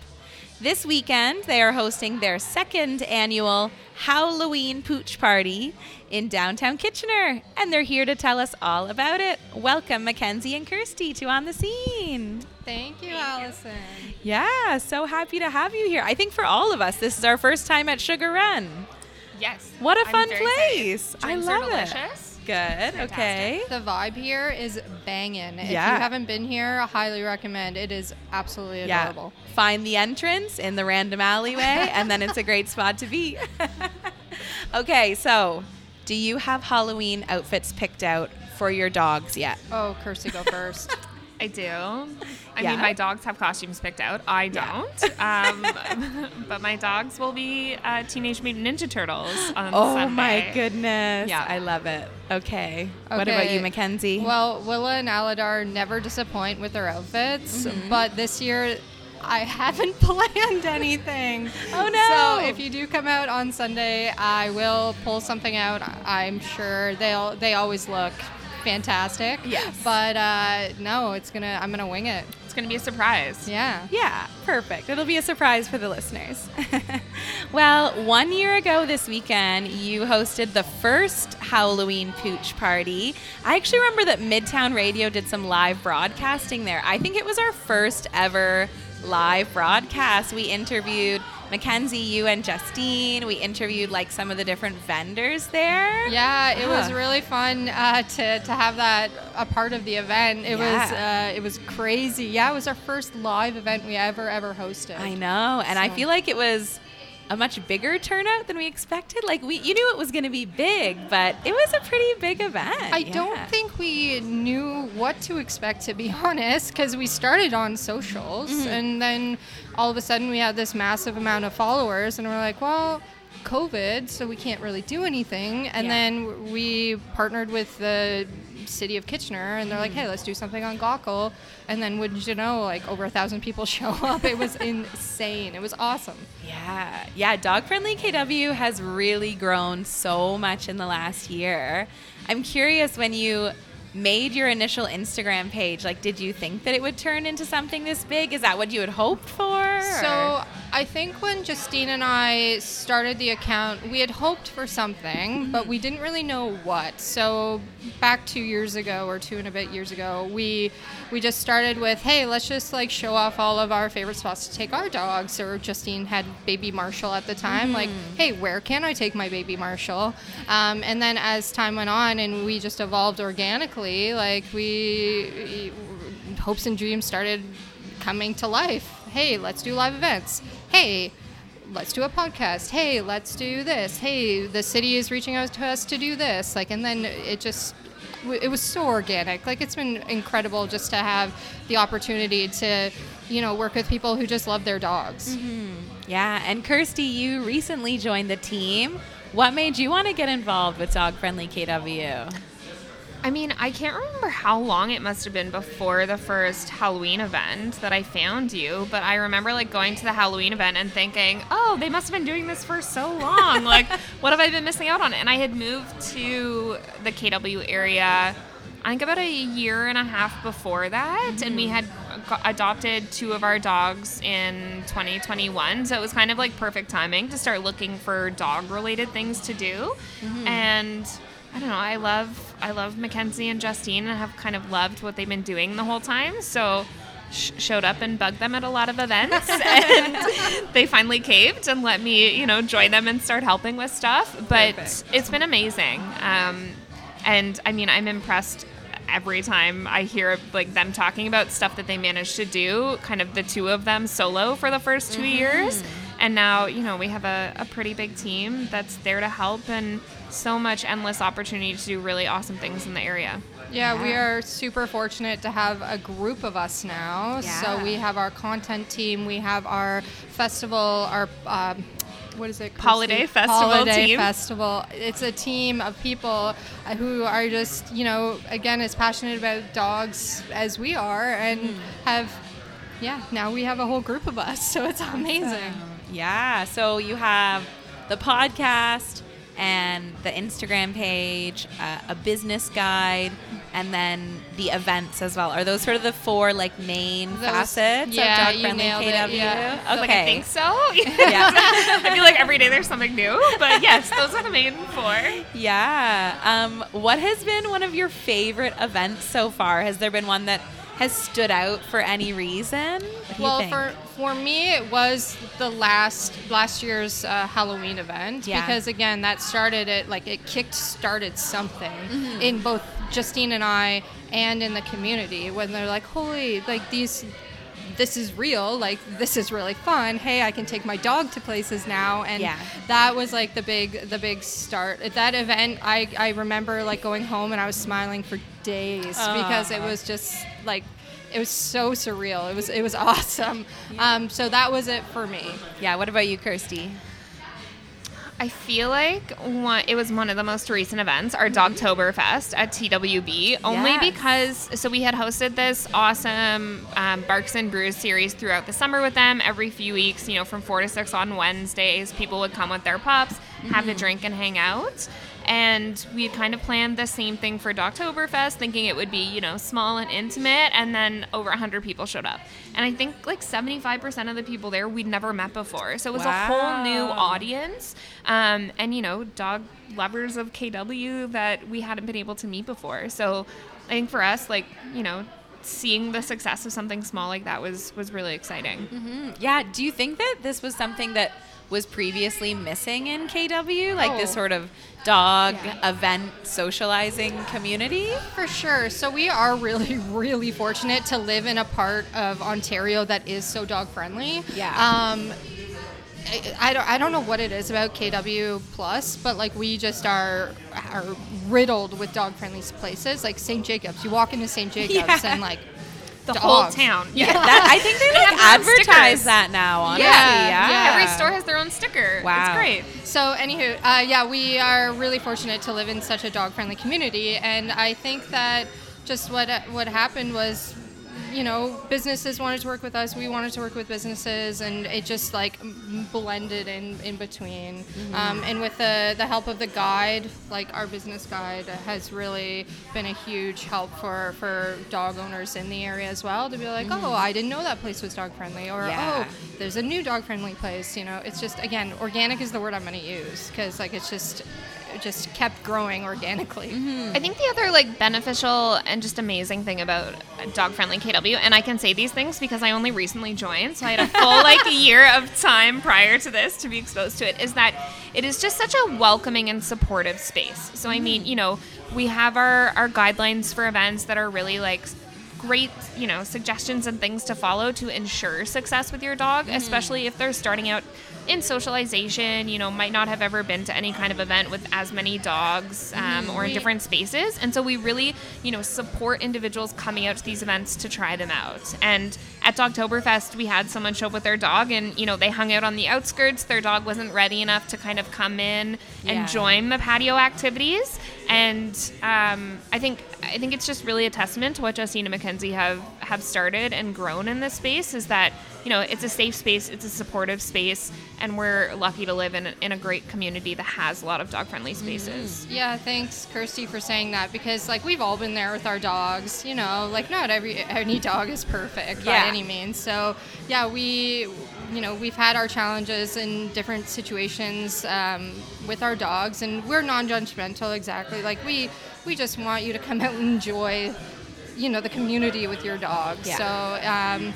This weekend, they are hosting their second annual Halloween Pooch Party in downtown Kitchener, and they're here to tell us all about it. Welcome, Mackenzie and Kersty, to On the Scene. Thank you, Allison. Yeah, so happy to have you here. I think for all of us, this is our first time at Sugar Run. Yes. What a I'm fun place. I love it. Good. Okay. The vibe here is banging. If Yeah. you haven't been here, I highly recommend. It is absolutely adorable. Yeah. Find the entrance in the random alleyway, and then it's a great spot to be. [laughs] okay, so do you have Halloween outfits picked out for your dogs yet? Oh, Kersty, go first. [laughs] I do. I Yeah? mean, my dogs have costumes picked out. I don't. um, [laughs] but my dogs will be uh, Teenage Mutant Ninja Turtles on Oh Sunday. my goodness. Yeah. I love it. Okay. What about you, Okay. Mackenzie? Well, Willa and Aladar never disappoint with their outfits, Mm-hmm. but this year I haven't [laughs] planned anything. Oh, no. So if you do come out on Sunday, I will pull something out. I'm sure they'll they always look fantastic. Yes. But uh, no, it's gonna I'm gonna wing it. It's gonna be a surprise. Yeah. Yeah, perfect. It'll be a surprise for the listeners. [laughs] well, one year ago this weekend, you hosted the first Halloween pooch party. I actually remember that Midtown Radio did some live broadcasting there. I think it was our first ever live broadcast. We interviewed Mackenzie, you, and Justine. We interviewed like some of the different vendors there. Yeah, it was Ah. really fun uh, to, to have that a part of the event. It was uh, it was crazy. Yeah, it was our first live event we ever ever hosted. I know, and I feel like it was a much bigger turnout than we expected. Like we, you knew it was going to be big, but it was a pretty big event. I Yeah. don't think we knew what to expect, to be [laughs] honest, because we started on socials Mm-hmm. and then all of a sudden we had this massive amount of followers, and we're like, well, COVID, so we can't really do anything. And Yeah. then we partnered with the city of Kitchener, and they're like, Mm-hmm. hey, let's do something on Gaukel. And then, wouldn't you know, like over a thousand people [laughs] show up. It was insane. It was awesome. Yeah, yeah. Dog Friendly KW has really grown so much in the last year. I'm curious when you made your initial Instagram page. Like, did you think that it would turn into something this big? Is that what you had hoped for? So or- I think when Justine and I started the account, we had hoped for something, but we didn't really know what. So back two years ago or two and a bit years ago, we we just started with, hey, let's just like show off all of our favorite spots to take our dogs. Or Justine had baby Marshall at the time, like, hey, where can I take my baby Marshall? Um, and then as time went on and we just evolved organically, like we hopes and dreams started coming to life. Hey, let's do live events. Hey, let's do a podcast. Hey, let's do this. Hey, the city is reaching out to us to do this. Like, and then it just, it was so organic. Like, it's been incredible just to have the opportunity to, you know, work with people who just love their dogs. Mm-hmm. yeah, and Kersty, you recently joined the team. What made you want to get involved with Dog Friendly KW? I mean, I can't remember how long it must have been before the first Halloween event that I found you, but I remember like going to the Halloween event and thinking, "Oh, they must have been doing this for so long. [laughs] like, what have I been missing out on?" And I had moved to the KW area I think about a year and a half before that, and we mm. had adopted two of our dogs in 2021. So it was kind of like perfect timing to start looking for dog-related things to do. Mm-hmm. And I don't know, I love I love Mackenzie and Justine, and have kind of loved what they've been doing the whole time. So sh- showed up and bugged them at a lot of events, [laughs] and they finally caved and let me, you know, join them and start helping with stuff. But Perfect. it's been amazing. Um, and I mean, I'm impressed every time I hear like them talking about stuff that they managed to do, kind of the two of them solo for the first 2 years. And now, you know, we have a, a pretty big team that's there to help and so much endless opportunity to do really awesome things in the area. Yeah, we are super fortunate to have a group of us now. Yeah. So we have our content team, we have our festival, our um, what is it? Holiday festival Holiday team. festival. It's a team of people uh, who are just, you know, again, as passionate about dogs as we are, and Mm. have, yeah. Now we have a whole group of us, [laughs] so it's amazing. Yeah, so you have the podcast and the Instagram page, uh, a business guide, and then the events as well. Are those sort of the four like main Those- facets yeah, of Dog Friendly nailed it, KW? yeah. Okay. Like, I think so. [laughs] Yeah. [laughs] I feel like every day there's something new. But yes, those are the main four. Yeah. Um, what has been one of your favorite events so far? Has there been one that has stood out for any reason? What do you Well, think? for for me, it was the last last year's uh, Halloween event Yeah. because again, that started it like it kicked started something Mm-hmm. in both Justine and I and in the community when they're like, "Holy, like these." This is real. Like this is really fun. Hey, I can take my dog to places now, and Yeah. that was like the big the big start at that event. I I remember like going home and I was smiling for days because it was just like it was so surreal. It was it was [laughs] awesome. Um, so that was it for me. yeah. What about you, Kersty? I feel like one, it was one of the most recent events, our Dogtoberfest at TWB, only Yes. because so we had hosted this awesome um, Barks and Brews series throughout the summer with them every few weeks. You know, from four to six on Wednesdays, people would come with their pups, have a drink, and hang out. And we had kind of planned the same thing for Dogtoberfest, thinking it would be, you know, small and intimate, and then over 100 people showed up. And I think like 75% of the people there we'd never met before. So it was a whole new audience. Um, and, you know, dog lovers of KW that we hadn't been able to meet before. So I think for us, like, you know, seeing the success of something small like that was was really exciting. Yeah. Do you think that this was something that was previously missing in KW, like this Oh. sort of dog Yeah. event socializing community? For sure. So we are really, [laughs] really fortunate to live in a part of Ontario that is so dog friendly. Yeah. Um, I, I don't, I don't know what it is about KW Plus, but like we just are are riddled with dog friendly places. Like St. Jacobs, you walk into St. Jacobs [laughs] Yeah. and like The whole town. Yeah. That, I think they like have their advertise that now. Honestly, Yeah, yeah. yeah. Every store has their own sticker. Wow. It's great. So, anywho, uh, yeah, we are really fortunate to live in such a dog-friendly community, and I think that just what what happened was, you know, businesses wanted to work with us, we wanted to work with businesses, and it just like blended in in between. Um, and with the the help of the guide, like our business guide, has really been a huge help for for dog owners in the area as well to be like, oh, I didn't know that place was dog friendly, or Yeah. oh there's a new dog friendly place you know it's just again organic is the word i'm going to use because like it's just just kept growing organically. Mm-hmm. I think the other like beneficial and just amazing thing about dog friendly KW, and I can say these things because I only recently joined, so I had a full [laughs] like year of time prior to this to be exposed to it, is that it is just such a welcoming and supportive space. So I mean, mm-hmm. you know, we have our our guidelines for events that are really like great, you know, suggestions and things to follow to ensure success with your dog, mm-hmm. especially if they're starting out in socialization, you know, might not have ever been to any kind of event with as many dogs um, or in different spaces. And so we really, you know, support individuals coming out to these events to try them out. And at Dogtoberfest, we had someone show up with their dog and, you know, they hung out on the outskirts. Their dog wasn't ready enough to kind of come in and Yeah. join the patio activities. And um, I think I think it's just really a testament to what Justine and Mackenzie have have started and grown in this space. Is that you know it's a safe space, it's a supportive space, and we're lucky to live in a, in a great community that has a lot of dog friendly spaces. yeah thanks kersty for saying that because like we've all been there with our dogs you know like not every any dog is perfect Yeah. Any means. So yeah we you know we've had our challenges in different situations um, with our dogs and we're non-judgmental exactly. Like we we just want you to come out and enjoy you know the community with your dog Yeah. so um,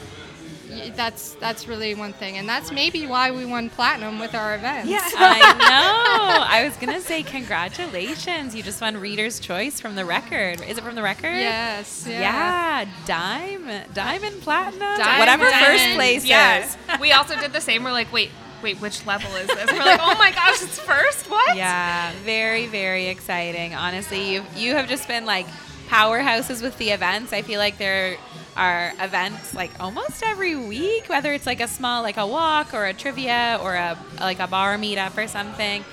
that's that's really one thing and that's maybe why we won platinum with our events [laughs] I know. [laughs] I was gonna say congratulations. You just won Reader's Choice from the record. Is it from the record? yes yeah. Yeah, diamond, diamond, platinum, Diamond, whatever first place Yeah. is. we also did the same. We're like, wait, wait, which level is this? We're like, oh my gosh, it's first. What? Yeah, very, very exciting. Honestly, you you have just been like powerhouses with the events. I feel like there are events like almost every week, whether it's like a small like a walk or a trivia or a like a bar meetup or something.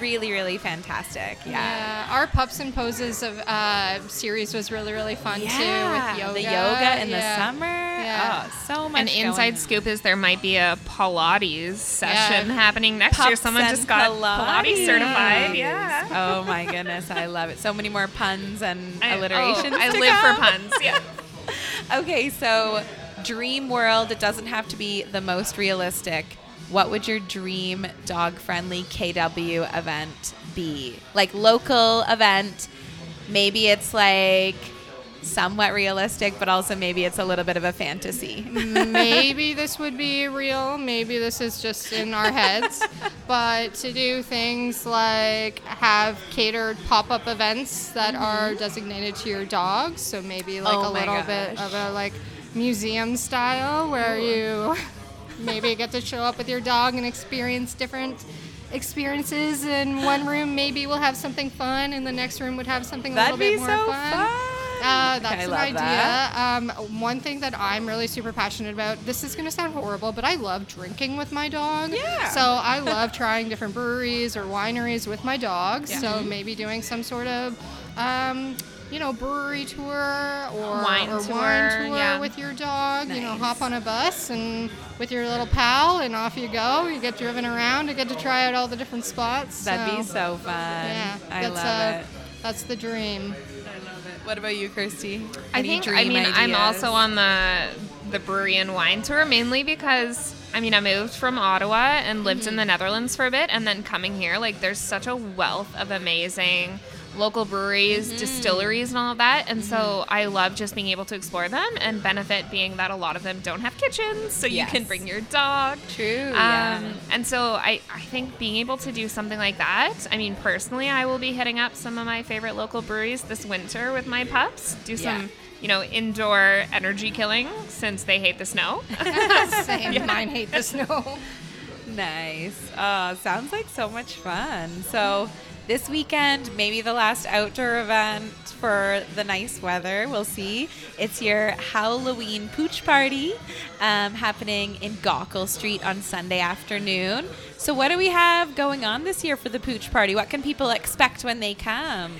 Really, really fantastic. Yeah. Yeah, our pups and poses of uh, series was really really fun too with yoga. the yoga in Yeah. the summer. Yeah. Oh, so much. An inside on. scoop is there might be a Pilates session happening next year. Someone just got Pilates. Pilates certified. Yeah. [laughs] Oh my goodness, I love it. So many more puns and I- oh, alliterations. I to live for puns. Yeah. [laughs] Okay, so dream world, it doesn't have to be the most realistic. What would your dream dog friendly KW event be? Like local event, maybe it's like somewhat realistic, but also maybe it's a little bit of a fantasy. maybe [laughs] this would be real. Maybe this is just in our heads. but to do things like have catered pop-up events that mm-hmm. are designated to your dogs, so maybe like Oh a little bit of a like museum style where you maybe get to show up with your dog and experience different experiences in one room maybe we'll have something fun and the next room would have something a That'd little be bit so more fun. Uh, [laughs] that's I an idea. that. Um, one thing that I'm really super passionate about. This is going to sound horrible, but I love drinking with my dog. Yeah. So I love trying different breweries or wineries with my dog. Yeah. So maybe doing some sort of, um, you know, brewery tour or Wine or tour, wine tour yeah. with your dog. You know, hop on a bus and with your little pal, and off you go. You get driven around. You get to try out all the different spots. That'd be so fun. Yeah, I that's, love uh, it. That's the dream. What about you, Kersty? I Any think I mean I'm also on the the brewery and wine tour mainly because I mean I moved from Ottawa and lived Mm-hmm. in the Netherlands for a bit and then coming here like there's such a wealth of amazing local breweries, Mm-hmm. distilleries and all of that and so I love just being able to explore them and benefit being that a lot of them don't have kitchens so you can bring your dog. True. yeah. Um, and so I, I think being able to do something like that, I mean, personally, I will be hitting up some of my favorite local breweries this winter with my pups, do some, Yeah. you know, indoor energy killing since they hate the snow. [laughs] Same. [laughs] Mine hate the snow. [laughs] Nice. Sounds like so much fun. So, this weekend, maybe the last outdoor event for the nice weather. We'll see. It's your Halloween pooch party um, happening in Gaukel Street on Sunday afternoon. So, what do we have going on this year for the pooch party? What can people expect when they come?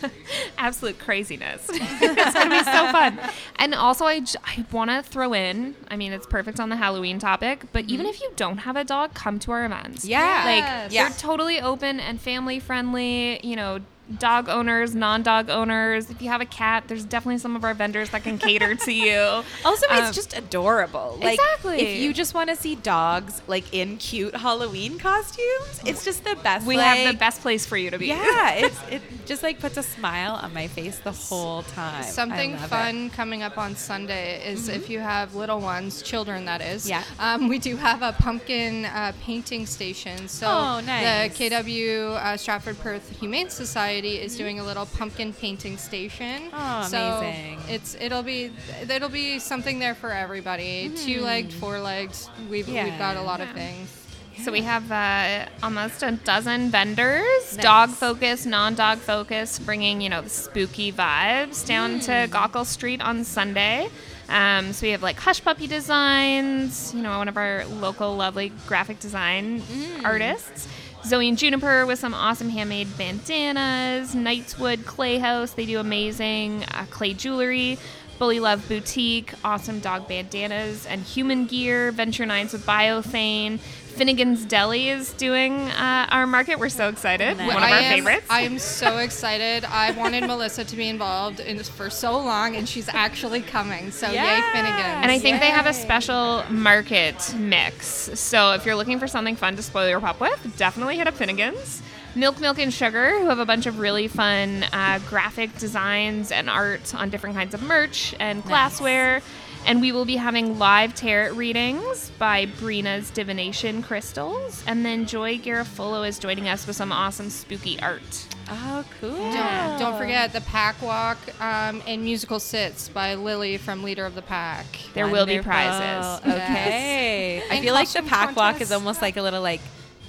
[laughs] Absolute craziness. [laughs] it's going to be so fun. And also, I, j- I want to throw in, I mean, it's perfect on the Halloween topic, but even mm-hmm. if you don't have a dog, come to our events. Yeah. Like, Yes. They're totally open and family friendly, you know, dog owners, non-dog owners. If you have a cat, there's definitely some of our vendors that can cater to you. [laughs] Also, Um, it's just adorable. Like, Exactly. If you just want to see dogs like in cute Halloween costumes, it's just the best. we like- have the best place for you to be. Yeah, [laughs] it's it just like puts a smile on my face the whole time. Something love it. fun coming up on Sunday is if you have little ones, children that is. Yeah. Um, we do have a pumpkin uh, painting station. So Oh, nice. the KW uh, Stratford Perth Humane Society is doing a little pumpkin painting station. Oh, so amazing. It's it'll be it'll be something there for everybody. Two legged, four legged. We've we've got a lot of things. So we have uh, almost a dozen vendors, dog focused, non-dog focused, bringing you know the spooky vibes down to Gaukel Street on Sunday. Um, so we have like Hush Puppy Designs, you know, one of our local lovely graphic design artists. Zoe and Juniper with some awesome handmade bandanas. Knightswood Clay House, they do amazing uh, clay jewelry. Bully Love Boutique, awesome dog bandanas and human gear. Venture Nines with Biothane. Finnegan's Deli is doing uh, our market. We're so excited. Nice. One of our am, favorites. I am so excited. I wanted [laughs] Melissa to be involved in this for so long, and she's actually coming. So yay, Finnegan! And I think they have a special market mix. So if you're looking for something fun to spoil your pup with, definitely hit up Finnegan's. Milk, Milk, and Sugar, who have a bunch of really fun uh, graphic designs and art on different kinds of merch and glassware. And we will be having live tarot readings by Brina's Divination Crystals. And then Joy Garofolo is joining us with some awesome spooky art. Oh, cool. Don't, don't forget the Pack Walk um, and musical sits by Lily from Leader of the Pack. There will be prizes. Okay. I And feel like the costume pack walk is almost like a little like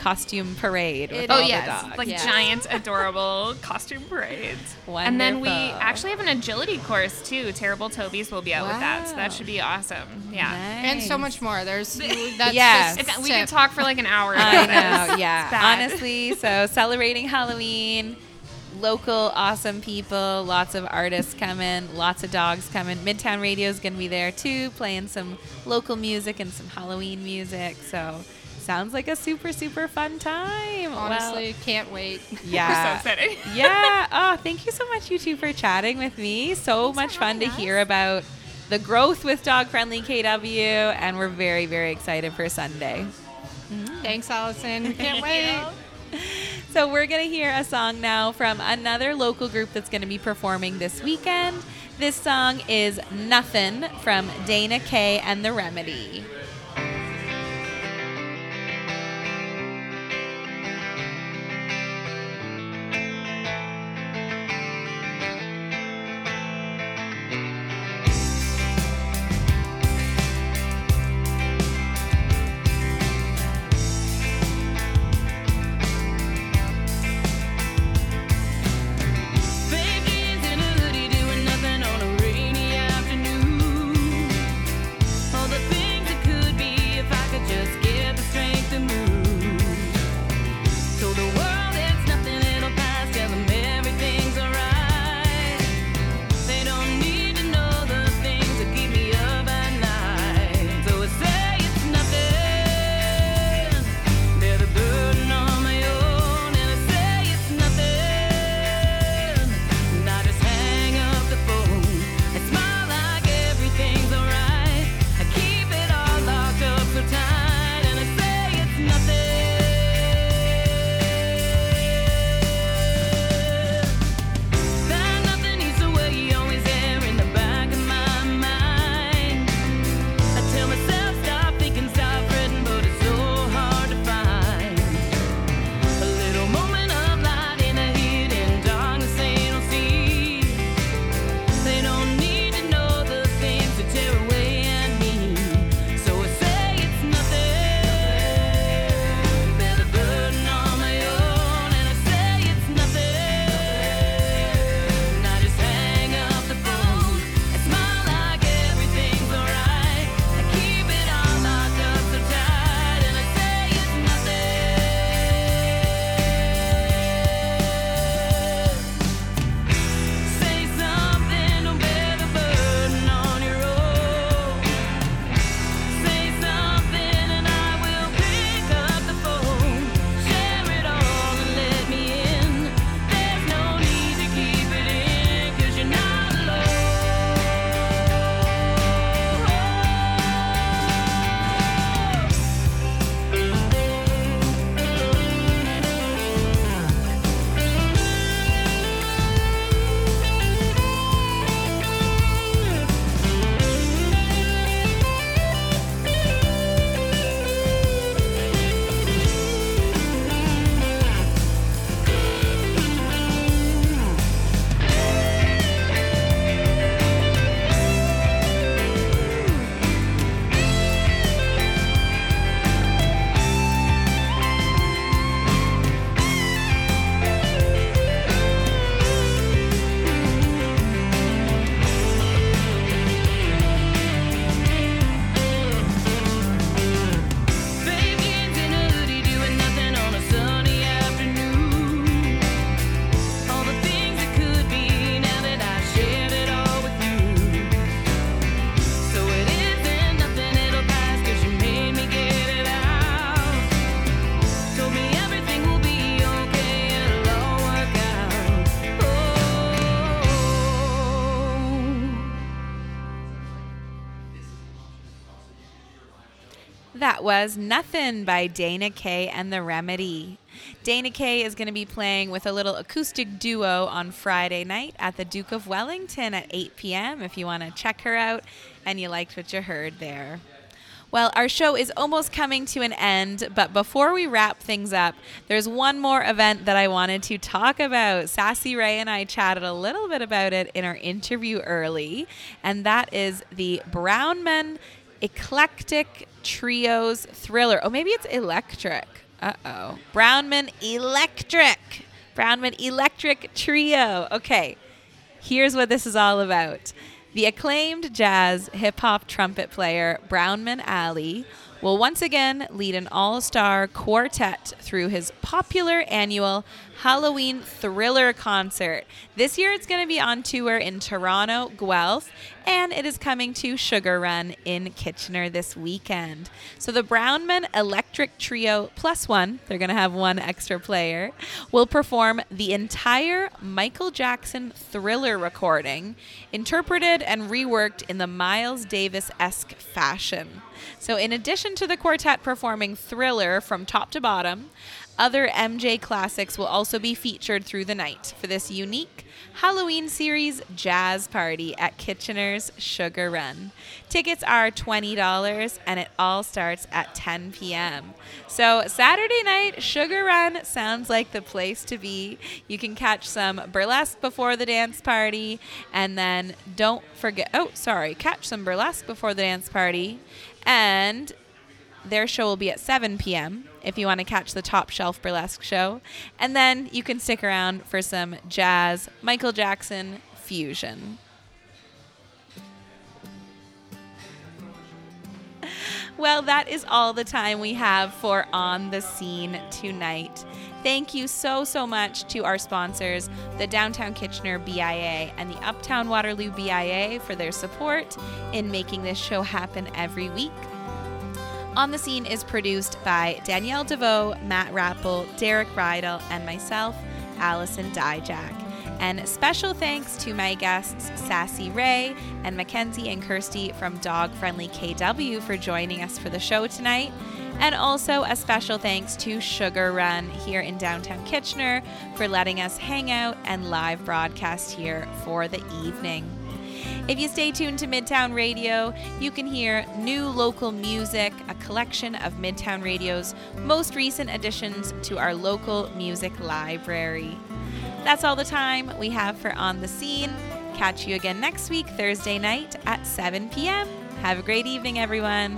costume parade with all Oh is. the yes, dogs. like Yes. giant, [laughs] adorable costume parades. And then we actually have an agility course too. Terrible Tobies will be out with that, so that should be awesome. Yeah, And so much more. There's [laughs] that's Yes. just It's- we tip. could talk for like an hour. I know, this. yeah. It's bad. Honestly, so [laughs] celebrating Halloween, local awesome people, lots of artists coming, lots of dogs coming. Midtown Radio is going to be there too, playing some local music and some Halloween music. So sounds like a super super fun time. Well, Honestly, can't wait. [laughs] yeah. so exciting. [laughs] yeah. Oh, thank you so much, you two, for chatting with me. So much fun to hear about the growth with Dog Friendly KW, and we're very, very excited for Sunday. Mm-hmm. Thanks, Allison. [laughs] Can't wait. So we're going to hear a song now from another local group that's going to be performing this weekend. This song is Nothing from Dana Kay and the Remedy. Was Nothing by Dana Kay and the Remedy. Dana Kay is going to be playing with a little acoustic duo on Friday night at the Duke of Wellington at 8 p.m. if you want to check her out and you liked what you heard there. Well, our show is almost coming to an end, but before we wrap things up, there's one more event that I wanted to talk about. Sassy Ray and I chatted a little bit about it in our interview early, and that is the Brownman Eclectic Trios Thriller. Oh, maybe it's Electric. Uh oh. Brownman Electric. Brownman Electric Trio. Okay, here's what this is all about. The acclaimed jazz hip hop trumpet player Brownman Ali will once again lead an all star quartet through his popular annual Halloween Thriller concert. This year it's going to be on tour in Toronto, Guelph, and it is coming to Sugar Run in Kitchener this weekend. So the Brownman Electric Trio plus one, they're going to have one extra player, will perform the entire Michael Jackson Thriller recording, interpreted and reworked in the Miles Davis esque fashion. So, in addition to the quartet performing Thriller from top to bottom, other MJ classics will also be featured through the night for this unique Halloween series jazz party at Kitchener's Sugar Run. Tickets are $20 and it all starts at 10 p.m. So, Saturday night, Sugar Run sounds like the place to be. You can catch some burlesque before the dance party, and then don't forget oh, sorry, catch some burlesque before the dance party. And their show will be at 7 p.m. if you want to catch the Top Shelf Burlesque show. And then you can stick around for some jazz, Michael Jackson fusion. Well, that is all the time we have for On the Scene tonight. Thank you so, so much to our sponsors, the Downtown Kitchener BIA and the Uptown Waterloo BIA, for their support in making this show happen every week. On the Scene is produced by Danielle DeVoe, Matt Rappel, Derek Rydell, and myself, Allison Dijak. And special thanks to my guests, Sassy Ray and Mackenzie and Kersty from Dog Friendly KW for joining us for the show tonight. And also a special thanks to Sugar Run here in downtown Kitchener for letting us hang out and live broadcast here for the evening. If you stay tuned to Midtown Radio, you can hear new local music, a collection of Midtown Radio's most recent additions to our local music library. That's all the time we have for On the Scene. Catch you again next week, Thursday night at 7 p.m. Have a great evening, everyone.